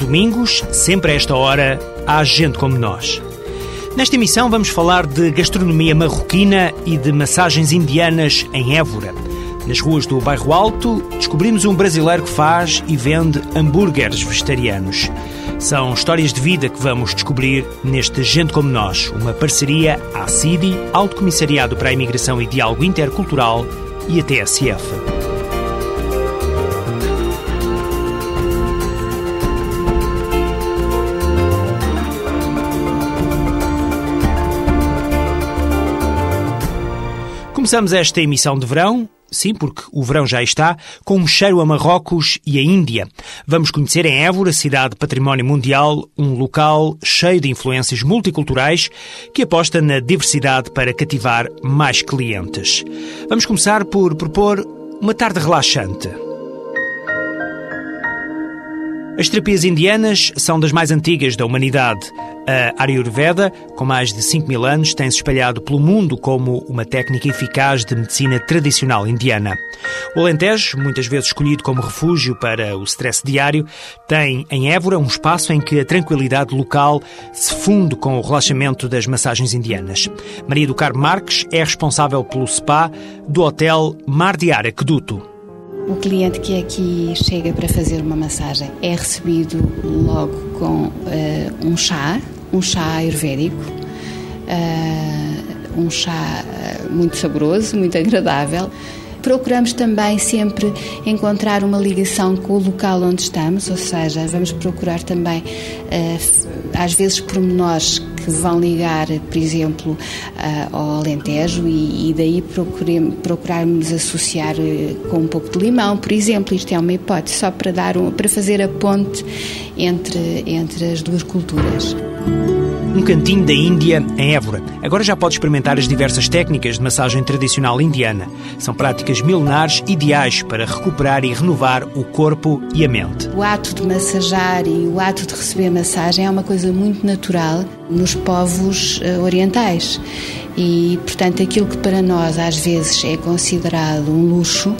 domingos, sempre a esta hora, há gente como nós. Nesta emissão vamos falar de gastronomia marroquina e de massagens indianas em Évora. Nas ruas do Bairro Alto, descobrimos um brasileiro que faz e vende hambúrgueres vegetarianos. São histórias de vida que vamos descobrir neste Gente Como Nós, uma parceria à CIDI, Alto Comissariado para a Imigração e Diálogo Intercultural e a TSF. Começamos esta emissão de verão Sim, porque o verão já está, com um cheiro a Marrocos e a Índia. Vamos conhecer em Évora, cidade património mundial, um local cheio de influências multiculturais que aposta na diversidade para cativar mais clientes. Vamos começar por propor uma tarde relaxante. As terapias indianas são das mais antigas da humanidade. A Ayurveda, com mais de 5 mil anos, tem-se espalhado pelo mundo como uma técnica eficaz de medicina tradicional indiana. O Alentejo, muitas vezes escolhido como refúgio para o stress diário, tem em Évora um espaço em que a tranquilidade local se funde com o relaxamento das massagens indianas. Maria do Carmo Marques é responsável pelo spa do Hotel Mar de Aqueduto. O cliente que aqui chega para fazer uma massagem é recebido logo com uh, um chá, um chá ayurvédico, uh, um chá eh, muito saboroso, muito agradável. Procuramos também sempre encontrar uma ligação com o local onde estamos, ou seja, vamos procurar também, às vezes, pormenores que vão ligar, por exemplo, ao Alentejo e, daí procurarmos associar com um pouco de limão, por exemplo. Isto é uma hipótese, só para, dar um, para fazer a ponte entre, entre as duas culturas um cantinho da Índia em Évora. Agora já pode experimentar as diversas técnicas de massagem tradicional indiana. São práticas milenares ideais para recuperar e renovar o corpo e a mente. O ato de massajar e o ato de receber massagem é uma coisa muito natural nos povos uh, orientais. E, portanto, aquilo que para nós às vezes é considerado um luxo,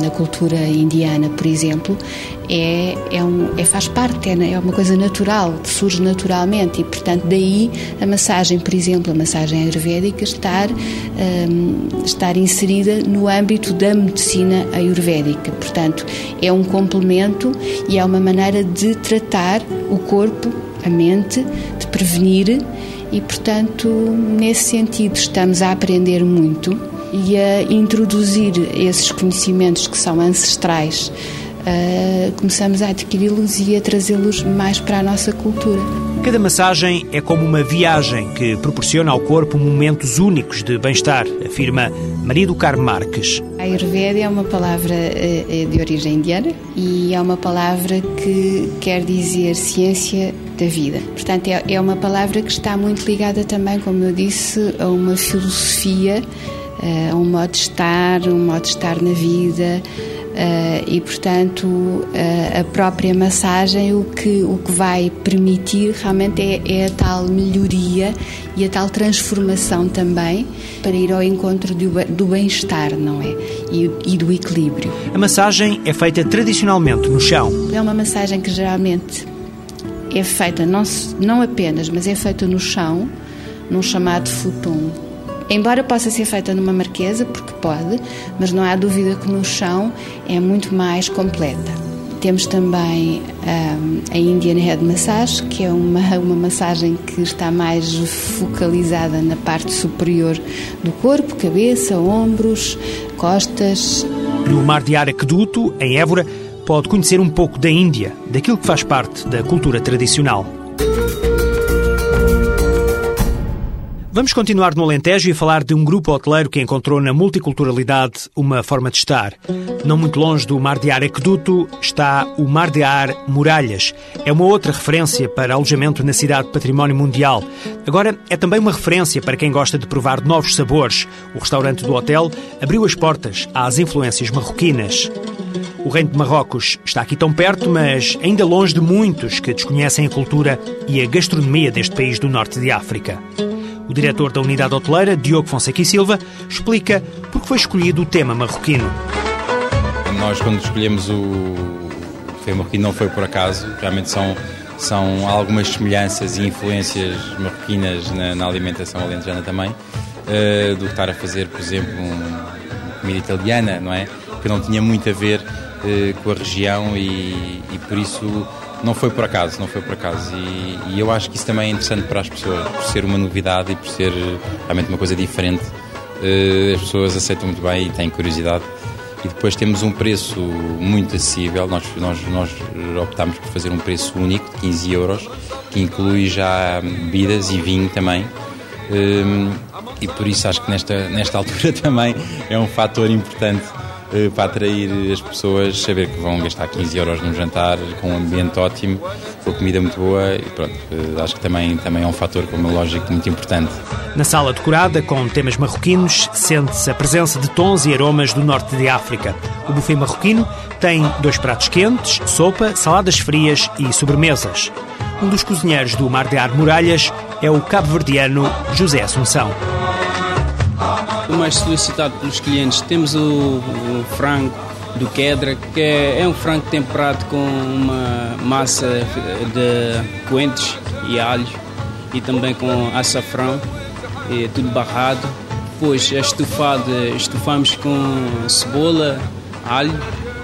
na cultura indiana, por exemplo, é, é, um, é faz parte, é, é uma coisa natural, surge naturalmente e, portanto, daí a massagem, por exemplo, a massagem ayurvédica estar, um, estar inserida no âmbito da medicina ayurvédica. Portanto, é um complemento e é uma maneira de tratar o corpo, a mente, prevenir e, portanto, nesse sentido, estamos a aprender muito e a introduzir esses conhecimentos que são ancestrais uh, começamos a adquiri-los e a trazê-los mais para a nossa cultura. Cada massagem é como uma viagem que proporciona ao corpo momentos únicos de bem-estar, afirma Maria do Carmo Marques. A Ayurveda é uma palavra uh, de origem indiana e é uma palavra que quer dizer ciência da vida. Portanto, é, é uma palavra que está muito ligada também, como eu disse, a uma filosofia, a um modo de estar, um modo de estar na vida, Uh, e, portanto, uh, a própria massagem o que, o que vai permitir realmente é, é, a tal melhoria e a tal transformação também para ir ao encontro do, do bem-estar, não é? E, e, do equilíbrio. A massagem é feita tradicionalmente no chão. É uma massagem que geralmente é feita não, não apenas, mas é feita no chão, num chamado futon Embora possa ser feita numa marquesa, porque pode, mas não há dúvida que no chão é muito mais completa. Temos também um, a Indian Head Massage, que é uma, uma massagem que está mais focalizada na parte superior do corpo, cabeça, ombros, costas. No Mar de Araqueduto, em Évora, pode conhecer um pouco da Índia, daquilo que faz parte da cultura tradicional. Vamos continuar no Alentejo e falar de um grupo hoteleiro que encontrou na multiculturalidade uma forma de estar. Não muito longe do Mar de Ar Aqueduto está o Mar de Ar Muralhas. É uma outra referência para alojamento na cidade Património Mundial. Agora é também uma referência para quem gosta de provar novos sabores. O restaurante do hotel abriu as portas às influências marroquinas. O Reino de Marrocos está aqui tão perto, mas ainda longe de muitos que desconhecem a cultura e a gastronomia deste país do norte de África. O diretor da unidade hoteleira, Diogo Fonseca e Silva, explica por que foi escolhido o tema marroquino. Nós, quando escolhemos o buffet marroquino não foi por acaso, realmente são, são algumas semelhanças e influências marroquinas na, na alimentação alentejana também, uh, do que estar a fazer, por exemplo, um, comida italiana, não é? Que não tinha muito a ver uh, com a região e, e, por isso não foi por acaso, não foi por acaso. E, e, eu acho que isso também é interessante para as pessoas, por ser uma novidade e por ser realmente uma coisa diferente. Uh, as pessoas aceitam muito bem e têm curiosidade e depois temos um preço muito acessível. Nós, nós, nós optámos por fazer um preço único de 15 euros, que inclui já bebidas e vinho também. Um, e por isso acho que nesta, nesta altura também é um fator importante para atrair as pessoas, saber que vão gastar 15 euros num jantar com um ambiente ótimo, com comida muito boa e pronto, uh, acho que também, também é um fator, como é lógico, muito importante. Na sala decorada com temas marroquinos, sente-se a presença de tons e aromas do norte de África. O buffet marroquino tem dois pratos quentes, sopa, saladas frias e sobremesas. Um dos cozinheiros do Mar de Ar Muralhas é o cabo-verdiano José Assunção. O mais solicitado pelos clientes temos o, o frango do quedra, que é, é um frango temperado com uma massa de coentros e alho e também com açafrão é tudo barrado. Depois é estufado, estufamos com cebola, alho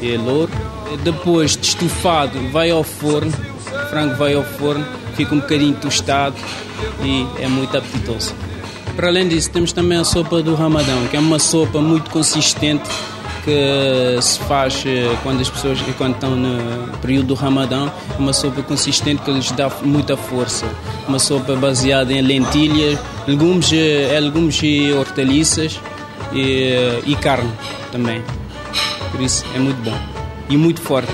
e louro. Depois de estufado vai ao forno, o frango vai ao forno, fica um bocadinho tostado e é muito apetitoso. Para além disso, temos também a sopa do ramadão, que é uma sopa muito consistente que se faz eh, quando as pessoas quando estão no período do Ramadão, uma sopa consistente que lhes dá muita força. Uma sopa baseada em lentilhas, legumes, eh, é legumes e hortaliças e, eh, e carne também. Por isso é muito bom e muito forte,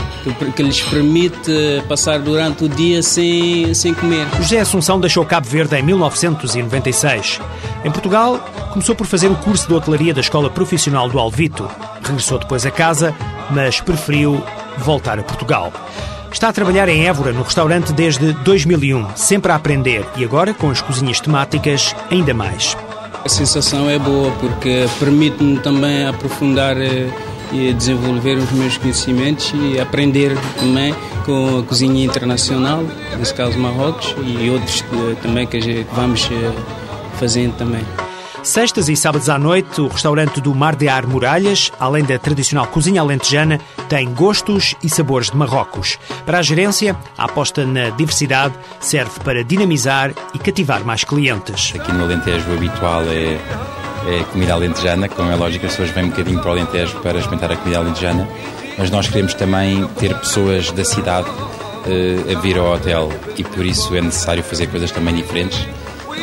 que, lhes permite passar durante o dia sem, sem comer. José Assunção deixou Cabo Verde em 1996. Em Portugal, começou por fazer o curso de hotelaria da Escola Profissional do Alvito. Regressou depois a casa, mas preferiu voltar a Portugal. Está a trabalhar em Évora, no restaurante, desde 2001, sempre a aprender e agora, com as cozinhas temáticas, ainda mais. A sensação é boa porque permite-me também aprofundar eh, e desenvolver os meus conhecimentos e aprender também com a cozinha internacional, nesse caso Marrocos, e outros eh, também que vamos eh, fazendo também. Sextas e sábados à noite, o restaurante do Mar de Ar Muralhas, além da tradicional cozinha alentejana, tem gostos e sabores de Marrocos. Para a gerência, a aposta na diversidade serve para dinamizar e cativar mais clientes. Aqui no Alentejo o habitual é, é comida alentejana, como é lógico, as pessoas vêm um bocadinho para o Alentejo para experimentar a comida alentejana, mas nós queremos também ter pessoas da cidade uh, a vir ao hotel e por isso é necessário fazer coisas também diferentes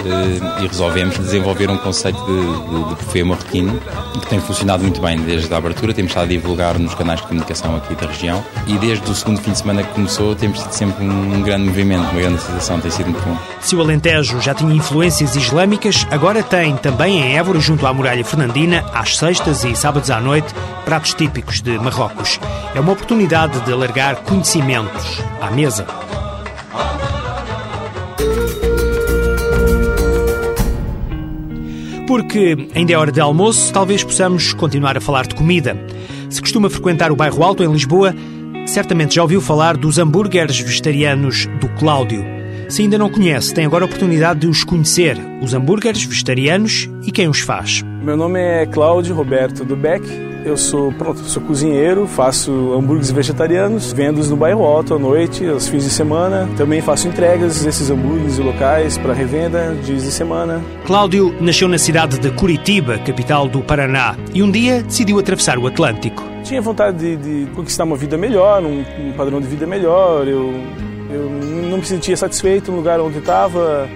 e resolvemos desenvolver um conceito de, de, de buffet marroquino que tem funcionado muito bem desde a abertura. Temos estado a divulgar nos canais de comunicação aqui da região e desde o segundo fim de semana que começou temos tido sempre um grande movimento, uma grande aceitação, tem sido muito bom. Se o Alentejo já tinha influências islâmicas, agora tem também em Évora, junto à muralha fernandina, às sextas e sábados à noite, pratos típicos de Marrocos. É uma oportunidade de alargar conhecimentos à mesa. Porque ainda é hora de almoço, talvez possamos continuar a falar de comida. Se costuma frequentar o bairro Alto em Lisboa, certamente já ouviu falar dos hambúrgueres vegetarianos do Cláudio. Se ainda não conhece, tem agora a oportunidade de os conhecer, os hambúrgueres vegetarianos e quem os faz. Meu nome é Cláudio Roberto Dubeck eu sou, pronto, sou cozinheiro, faço hambúrgueres vegetarianos, vendo no bairro Alto à noite, aos fins de semana. Também faço entregas desses hambúrgueres locais para revenda dias de semana. Cláudio nasceu na cidade de Curitiba, capital do Paraná, e um dia decidiu atravessar o Atlântico. Tinha vontade de, de conquistar uma vida melhor, um, um padrão de vida melhor. Eu, eu não me sentia satisfeito no lugar onde estava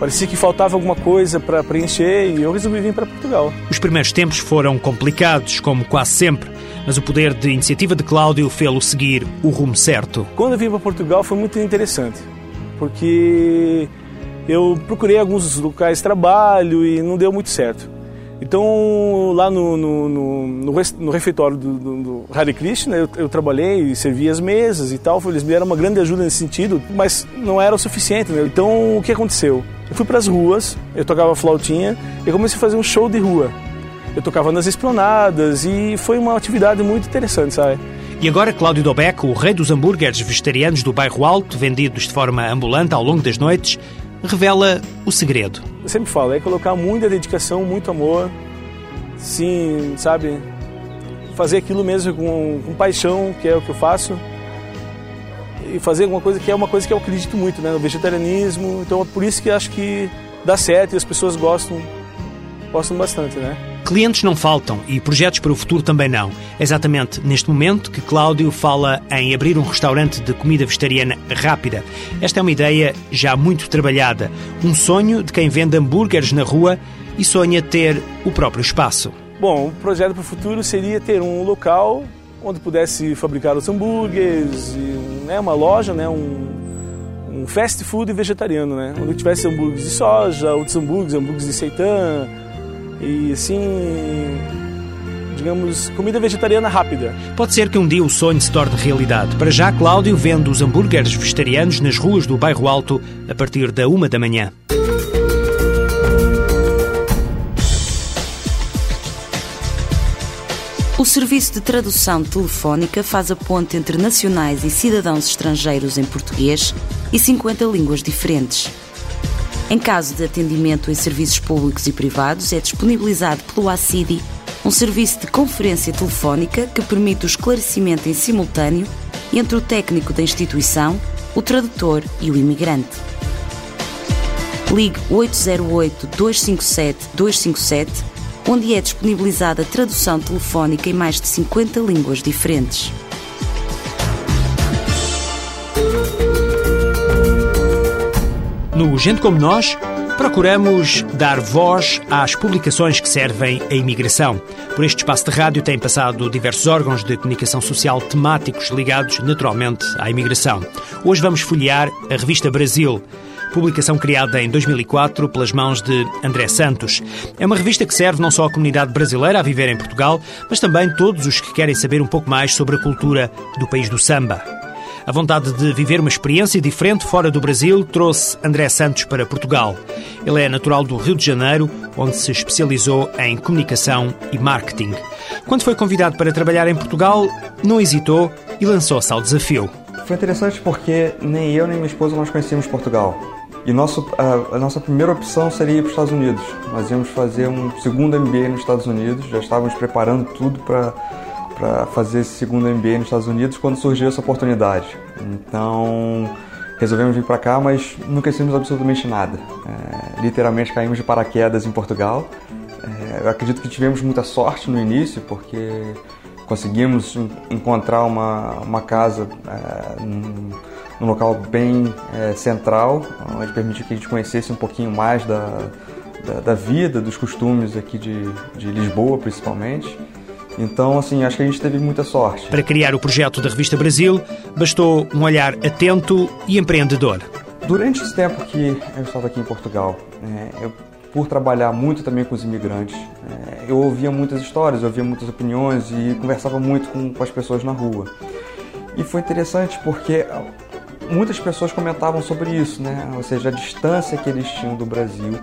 Parecia que faltava alguma coisa para preencher e eu resolvi vir para Portugal. Os primeiros tempos foram complicados, como quase sempre, mas o poder de iniciativa de Cláudio fê-lo seguir o rumo certo. Quando eu vim para Portugal foi muito interessante, porque eu procurei alguns locais de trabalho e não deu muito certo. Então, lá no, no, no, no refeitório do, do, do Hare Krishna, eu, eu trabalhei, servi as mesas e tal. Eles me deram uma grande ajuda nesse sentido, mas não era o suficiente. Né? Então, o que aconteceu? Eu fui para as ruas, eu tocava flautinha e comecei a fazer um show de rua. Eu tocava nas esplanadas e foi uma atividade muito interessante, sabe? E agora Cláudio Dobeck, o rei dos hambúrgueres vegetarianos do bairro Alto, vendidos de forma ambulante ao longo das noites, revela o segredo. Eu sempre falo, é colocar muita dedicação, muito amor, sim, sabe? Fazer aquilo mesmo com, com paixão, que é o que eu faço. E fazer alguma coisa que é uma coisa que eu acredito muito, né? No vegetarianismo. Então é por isso que acho que dá certo e as pessoas gostam, gostam bastante, né? Clientes não faltam e projetos para o futuro também não. É exatamente neste momento que Cláudio fala em abrir um restaurante de comida vegetariana rápida. Esta é uma ideia já muito trabalhada, um sonho de quem vende hambúrgueres na rua e sonha ter o próprio espaço. Bom, o projeto para o futuro seria ter um local onde pudesse fabricar os hambúrgueres, né, uma loja, né, um, um fast food vegetariano, né, onde tivesse hambúrgueres de soja, outros hambúrgueres, hambúrgueres de seitã, e assim, digamos, comida vegetariana rápida. Pode ser que um dia o sonho se torne realidade. Para já, Cláudio vende os hambúrgueres vegetarianos nas ruas do Bairro Alto a partir da uma da manhã. O serviço de tradução telefónica faz a ponte entre nacionais e cidadãos estrangeiros em português e 50 línguas diferentes. Em caso de atendimento em serviços públicos e privados, é disponibilizado pelo ACIDI um serviço de conferência telefónica que permite o esclarecimento em simultâneo entre o técnico da instituição, o tradutor e o imigrante. Ligue 808-257-257, onde é disponibilizada tradução telefónica em mais de 50 línguas diferentes. No Gente Como Nós, procuramos dar voz às publicações que servem à imigração. Por este espaço de rádio têm passado diversos órgãos de comunicação social temáticos ligados naturalmente à imigração. Hoje vamos folhear a revista Brasil, publicação criada em 2004 pelas mãos de André Santos. É uma revista que serve não só à comunidade brasileira a viver em Portugal, mas também todos os que querem saber um pouco mais sobre a cultura do país do samba. A vontade de viver uma experiência diferente fora do Brasil trouxe André Santos para Portugal. Ele é natural do Rio de Janeiro, onde se especializou em comunicação e marketing. Quando foi convidado para trabalhar em Portugal, não hesitou e lançou-se ao desafio. Foi interessante porque nem eu nem minha esposa nós conhecíamos Portugal. E nosso, a, a, nossa primeira opção seria ir para os Estados Unidos. Nós íamos fazer um segundo MBA nos Estados Unidos, já estávamos preparando tudo para para fazer esse segundo MBA nos Estados Unidos quando surgiu essa oportunidade. Então resolvemos vir para cá, mas nunca hicimos absolutamente nada. É, literalmente caímos de paraquedas em Portugal. É, eu acredito que tivemos muita sorte no início, porque conseguimos encontrar uma, uma casa é, num, num, local bem é, central, onde permitiu que a gente conhecesse um pouquinho mais da, da, da vida, dos costumes aqui de, de Lisboa, principalmente. Então, assim, acho que a gente teve muita sorte. Para criar o projeto da Revista Brasil, bastou um olhar atento e empreendedor. Durante esse tempo que eu estava aqui em Portugal, é, eu, por trabalhar muito também com os imigrantes, é, eu ouvia muitas histórias, eu ouvia muitas opiniões e conversava muito com, com as pessoas na rua. E foi interessante porque muitas pessoas comentavam sobre isso, né? Ou seja, a distância que eles tinham do Brasil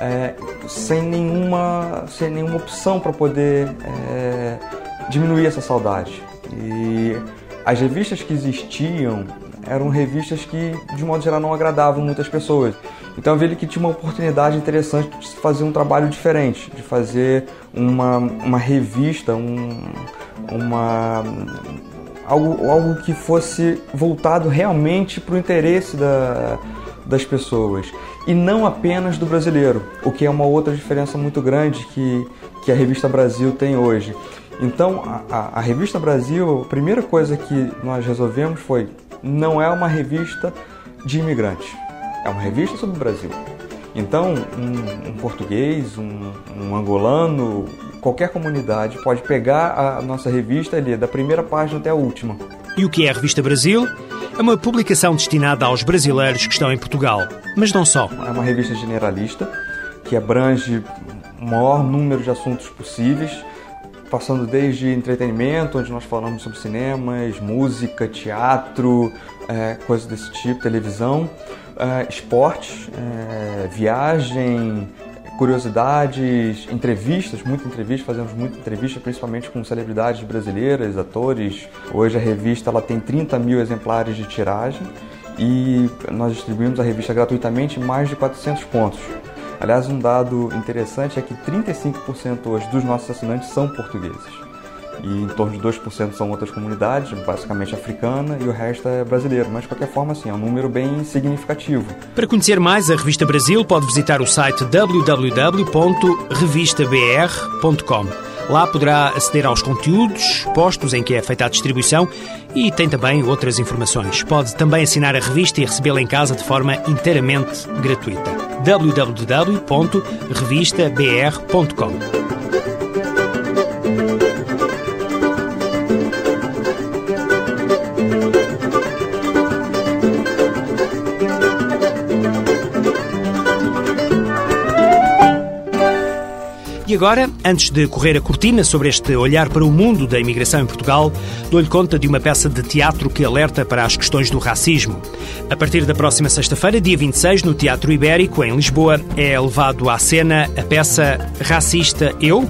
é, sem, nenhuma, sem nenhuma opção para poder é, diminuir essa saudade. E as revistas que existiam eram revistas que, de modo geral, não agradavam muitas pessoas. Então eu vi que tinha uma oportunidade interessante de fazer um trabalho diferente, de fazer uma, uma revista, um, uma, algo, algo que fosse voltado realmente para o interesse da, das pessoas e não apenas do brasileiro, o que é uma outra diferença muito grande que, que a revista Brasil tem hoje. Então, a, a, revista Brasil, a primeira coisa que nós resolvemos foi: não é uma revista de imigrantes, é uma revista sobre o Brasil. Então, um, um português, um, um, angolano, qualquer comunidade pode pegar a nossa revista ali, da primeira página até a última. E o que é a Revista Brasil? É uma publicação destinada aos brasileiros que estão em Portugal, mas não só. É uma revista generalista que abrange o maior número de assuntos possíveis, passando desde entretenimento, onde nós falamos sobre cinemas, música, teatro, é, coisas desse tipo, televisão, é, esportes, é, viagem, curiosidades, entrevistas, muita entrevista, fazemos muita entrevista, principalmente com celebridades brasileiras, atores. Hoje a revista ela tem 30 mil exemplares de tiragem e nós distribuímos a revista gratuitamente em mais de 400 pontos. Aliás, um dado interessante é que 35% hoje dos nossos assinantes são portugueses e em torno de 2% são outras comunidades, basicamente africana, e o resto é brasileiro. Mas, de qualquer forma, assim, é um número bem significativo. Para conhecer mais a Revista Brasil, pode visitar o site www.revistabr.com. Lá poderá aceder aos conteúdos postos em que é feita a distribuição e tem também outras informações. Pode também assinar a revista e recebê-la em casa de forma inteiramente gratuita. www.revistabr.com E agora, antes de correr a cortina sobre este olhar para o mundo da imigração em Portugal, dou-lhe conta de uma peça de teatro que alerta para as questões do racismo. A partir da próxima sexta-feira, dia 26, no Teatro Ibérico, em Lisboa, é levado à cena a peça Racista Eu?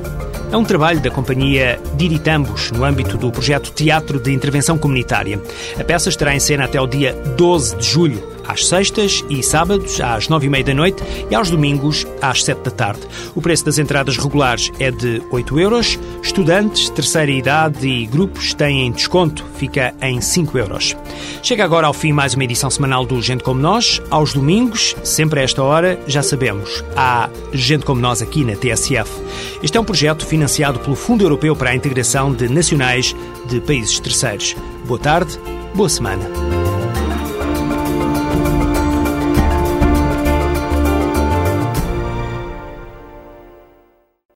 É um trabalho da companhia Diritambos, no âmbito do projeto Teatro de Intervenção Comunitária. A peça estará em cena até o dia 12 de julho às sextas e sábados às nove e meia da noite e aos domingos às sete da tarde. O preço das entradas regulares é de 8 euros. Estudantes, terceira idade e grupos têm desconto, fica em 5 euros. Chega agora ao fim mais uma edição semanal do Gente Como Nós. Aos domingos, sempre a esta hora, já sabemos, há Gente Como Nós aqui na TSF. Este é um projeto financiado pelo Fundo Europeu para a Integração de Nacionais de Países Terceiros. Boa tarde, boa semana.